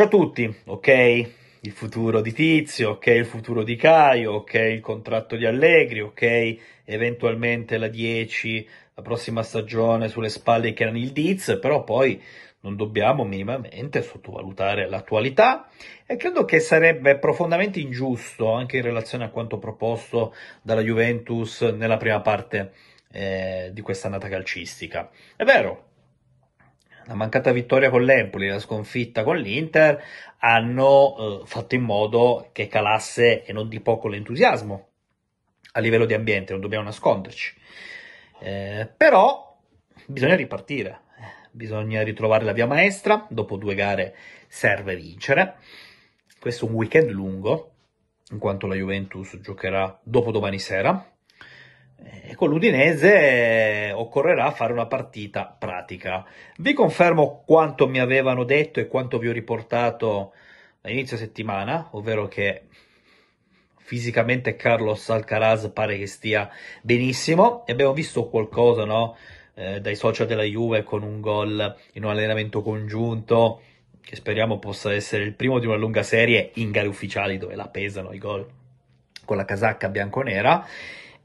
Ciao a tutti, ok? Il futuro di Tizio, ok? Il futuro di Caio, ok? Il contratto di Allegri, ok? Eventualmente la 10, la prossima stagione sulle spalle di Kenan il Diz, però poi non dobbiamo minimamente sottovalutare l'attualità e credo che sarebbe profondamente ingiusto anche in relazione a quanto proposto dalla Juventus nella prima parte eh, di questa annata calcistica. È vero, la mancata vittoria con l'Empoli la sconfitta con l'Inter hanno eh, fatto in modo che calasse e non di poco l'entusiasmo a livello di ambiente, non dobbiamo nasconderci. Eh, però bisogna ripartire, bisogna ritrovare la via maestra, dopo due gare serve vincere. Questo è un weekend lungo, in quanto la Juventus giocherà dopo domani sera, e con l'Udinese occorrerà fare una partita pratica. Vi confermo quanto mi avevano detto e quanto vi ho riportato a inizio settimana, ovvero che fisicamente Carlos Alcaraz pare che stia benissimo e abbiamo visto qualcosa no? eh, dai social della Juve con un gol in un allenamento congiunto che speriamo possa essere il primo di una lunga serie in gare ufficiali dove la pesano i gol con la casacca bianconera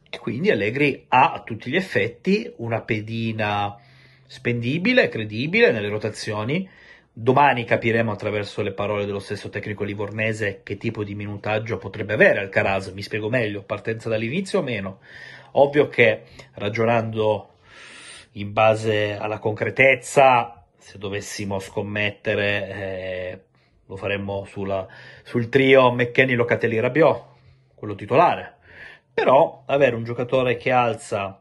e quindi Allegri ha a tutti gli effetti una pedina spendibile, credibile nelle rotazioni. Domani capiremo attraverso le parole dello stesso tecnico livornese che tipo di minutaggio potrebbe avere Alcaraz, mi spiego meglio, partenza dall'inizio o meno. Ovvio che ragionando in base alla concretezza, se dovessimo scommettere, eh, lo faremmo sulla, sul trio McKenny, Locatelli, Rabiot, quello titolare però avere un giocatore che alza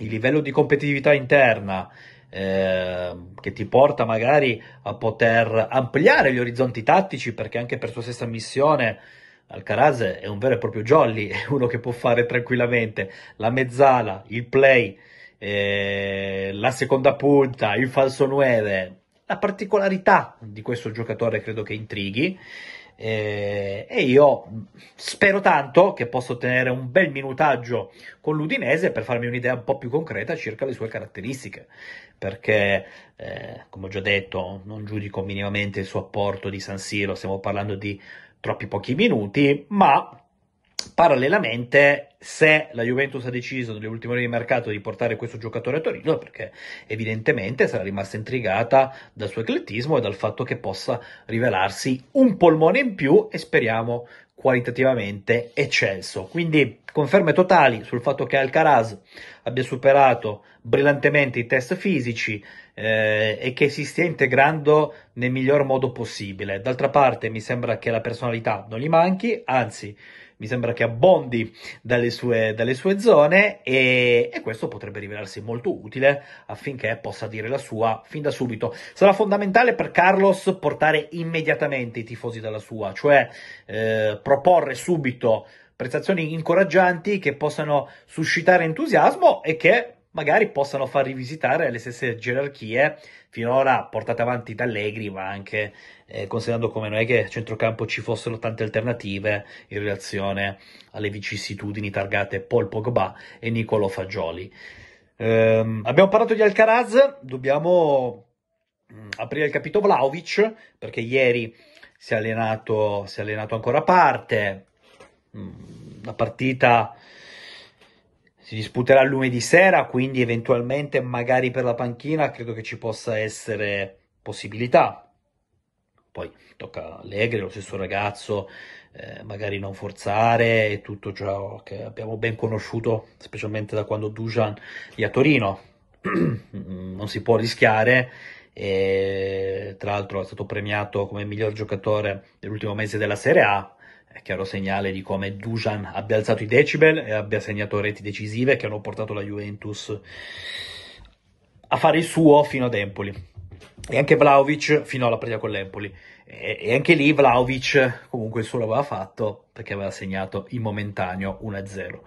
il livello di competitività interna, eh, che ti porta magari a poter ampliare gli orizzonti tattici, perché anche per sua stessa missione Alcaraz è un vero e proprio jolly, è uno che può fare tranquillamente la mezzala, il play, eh, la seconda punta, il falso 9. La particolarità di questo giocatore credo che intrighi eh, e io spero tanto che possa ottenere un bel minutaggio con l'Udinese per farmi un'idea un po' più concreta circa le sue caratteristiche, perché eh, come ho già detto non giudico minimamente il suo apporto di San Siro, stiamo parlando di troppi pochi minuti, ma Parallelamente, se la Juventus ha deciso nelle ultime ore di mercato di portare questo giocatore a Torino, perché evidentemente sarà rimasta intrigata dal suo eclettismo e dal fatto che possa rivelarsi un polmone in più e speriamo qualitativamente eccelso. Quindi conferme totali sul fatto che Alcaraz abbia superato brillantemente i test fisici eh, e che si stia integrando nel miglior modo possibile. D'altra parte mi sembra che la personalità non gli manchi, anzi mi sembra che abbondi dalle sue, dalle sue zone e, e, questo potrebbe rivelarsi molto utile affinché possa dire la sua fin da subito. Sarà fondamentale per Carlos portare immediatamente i tifosi dalla sua, cioè eh, proporre subito prestazioni incoraggianti che possano suscitare entusiasmo e che magari possano far rivisitare le stesse gerarchie finora portate avanti da Allegri, ma anche eh, considerando come non è che a centrocampo ci fossero tante alternative in relazione alle vicissitudini targate Paul Pogba e Nicolo Fagioli. Um, abbiamo parlato di Alcaraz, dobbiamo um, aprire il capitolo Vlaovic, perché ieri si è allenato, si è allenato ancora a parte, um, la partita si disputerà lunedì sera, quindi eventualmente magari per la panchina credo che ci possa essere possibilità. Poi tocca Allegri, lo stesso ragazzo, eh, magari non forzare e tutto ciò che abbiamo ben conosciuto, specialmente da quando Dujan è a Torino. non si può rischiare e tra l'altro è stato premiato come miglior giocatore dell'ultimo mese della Serie A è chiaro segnale di come Dujan abbia alzato i decibel e abbia segnato reti decisive che hanno portato la Juventus a fare il suo fino ad Empoli. E anche Vlaovic fino alla partita con l'Empoli. E, e anche lì Vlaovic comunque il suo l'aveva fatto perché aveva segnato in momentaneo 1-0.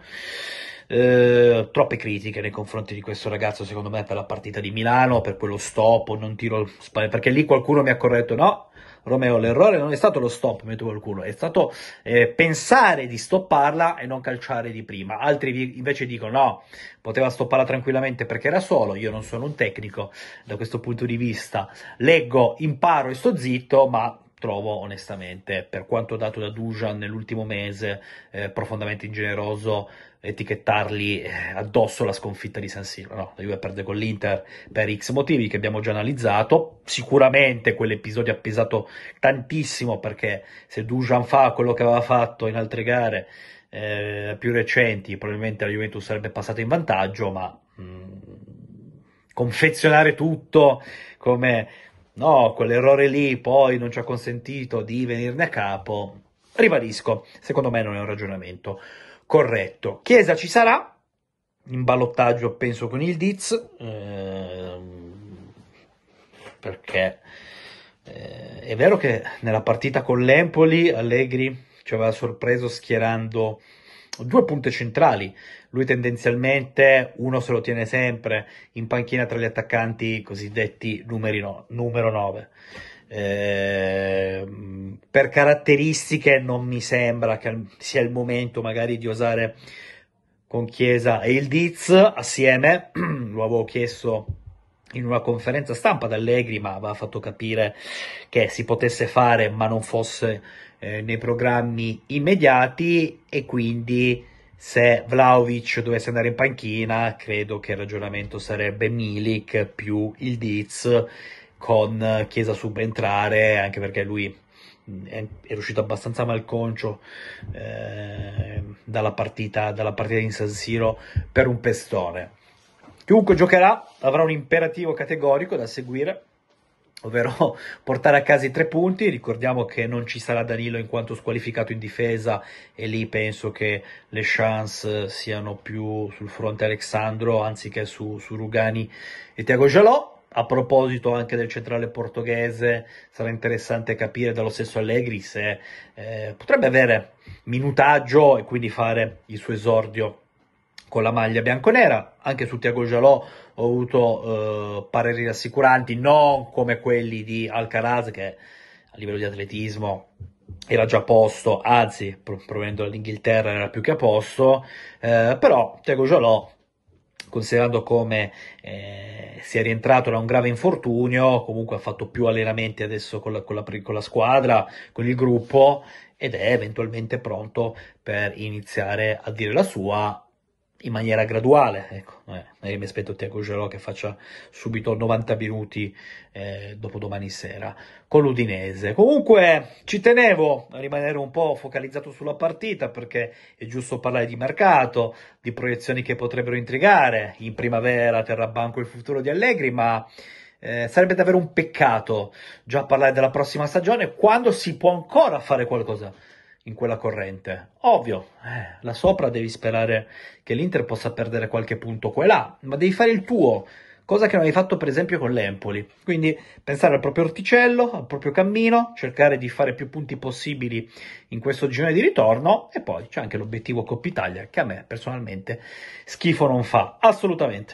Eh, troppe critiche nei confronti di questo ragazzo, secondo me, per la partita di Milano, per quello stop, non tiro perché lì qualcuno mi ha corretto, no, Romeo, l'errore non è stato lo stop, metto qualcuno, è stato eh, pensare di stopparla e non calciare di prima. Altri invece dicono no, poteva stopparla tranquillamente perché era solo, io non sono un tecnico da questo punto di vista, leggo, imparo e sto zitto, ma trovo onestamente, per quanto dato da Dujan nell'ultimo mese, eh, profondamente ingeneroso etichettarli eh, addosso la sconfitta di San Siro. No, la Juve perde con l'Inter per X motivi che abbiamo già analizzato. Sicuramente quell'episodio ha pesato tantissimo perché se Dujan fa quello che aveva fatto in altre gare eh, più recenti, probabilmente la Juventus sarebbe passata in vantaggio, ma mh, mm, confezionare tutto come no, quell'errore lì poi non ci ha consentito di venirne a capo. Ribadisco, secondo me non è un ragionamento corretto. Chiesa ci sarà, in ballottaggio penso con il Diz, ehm, perché eh, è vero che nella partita con l'Empoli Allegri ci aveva sorpreso schierando due punte centrali. Lui tendenzialmente uno se lo tiene sempre in panchina tra gli attaccanti cosiddetti no, numero 9. Eh, per caratteristiche non mi sembra che sia il momento magari di osare con Chiesa e il Diz assieme, lo avevo chiesto in una conferenza stampa da Allegri, ma aveva fatto capire che si potesse fare, ma non fosse eh, nei programmi immediati e quindi se Vlaovic dovesse andare in panchina, credo che il ragionamento sarebbe Milik più il Diz con Chiesa subentrare, anche perché lui è, è riuscito abbastanza malconcio eh, dalla, partita, dalla partita in San Siro per un pestone. Chiunque giocherà avrà un imperativo categorico da seguire, ovvero portare a casa i tre punti. Ricordiamo che non ci sarà Danilo in quanto squalificato in difesa e lì penso che le chance siano più sul fronte Alexandro anziché su, su Rugani e Tiago Jalò. A proposito anche del centrale portoghese, sarà interessante capire dallo stesso Allegri se eh, potrebbe avere minutaggio e quindi fare il suo esordio con la maglia bianconera. Anche su Tiago Jalò ho avuto eh, pareri rassicuranti, non come quelli di Alcaraz che a livello di atletismo era già a posto, anzi provenendo dall'Inghilterra era più che a posto, eh, però Tiago Jalò considerando come eh, sia rientrato da un grave infortunio, comunque ha fatto più allenamenti adesso con la, con, la, con la, squadra, con il gruppo ed è eventualmente pronto per iniziare a dire la sua in maniera graduale. Ecco, eh, mi aspetto Tiago Gelò che faccia subito 90 minuti eh, dopo domani sera con l'Udinese. Comunque ci tenevo a rimanere un po' focalizzato sulla partita perché è giusto parlare di mercato, di proiezioni che potrebbero intrigare. In primavera terrà banco il futuro di Allegri, ma eh, sarebbe davvero un peccato già parlare della prossima stagione quando si può ancora fare qualcosa in quella corrente. Ovvio, eh, là sopra devi sperare che l'Inter possa perdere qualche punto qua e là, ma devi fare il tuo, cosa che non hai fatto per esempio con l'Empoli. Quindi pensare al proprio orticello, al proprio cammino, cercare di fare più punti possibili in questo girone di ritorno e poi c'è anche l'obiettivo Coppa Italia che a me personalmente schifo non fa, assolutamente.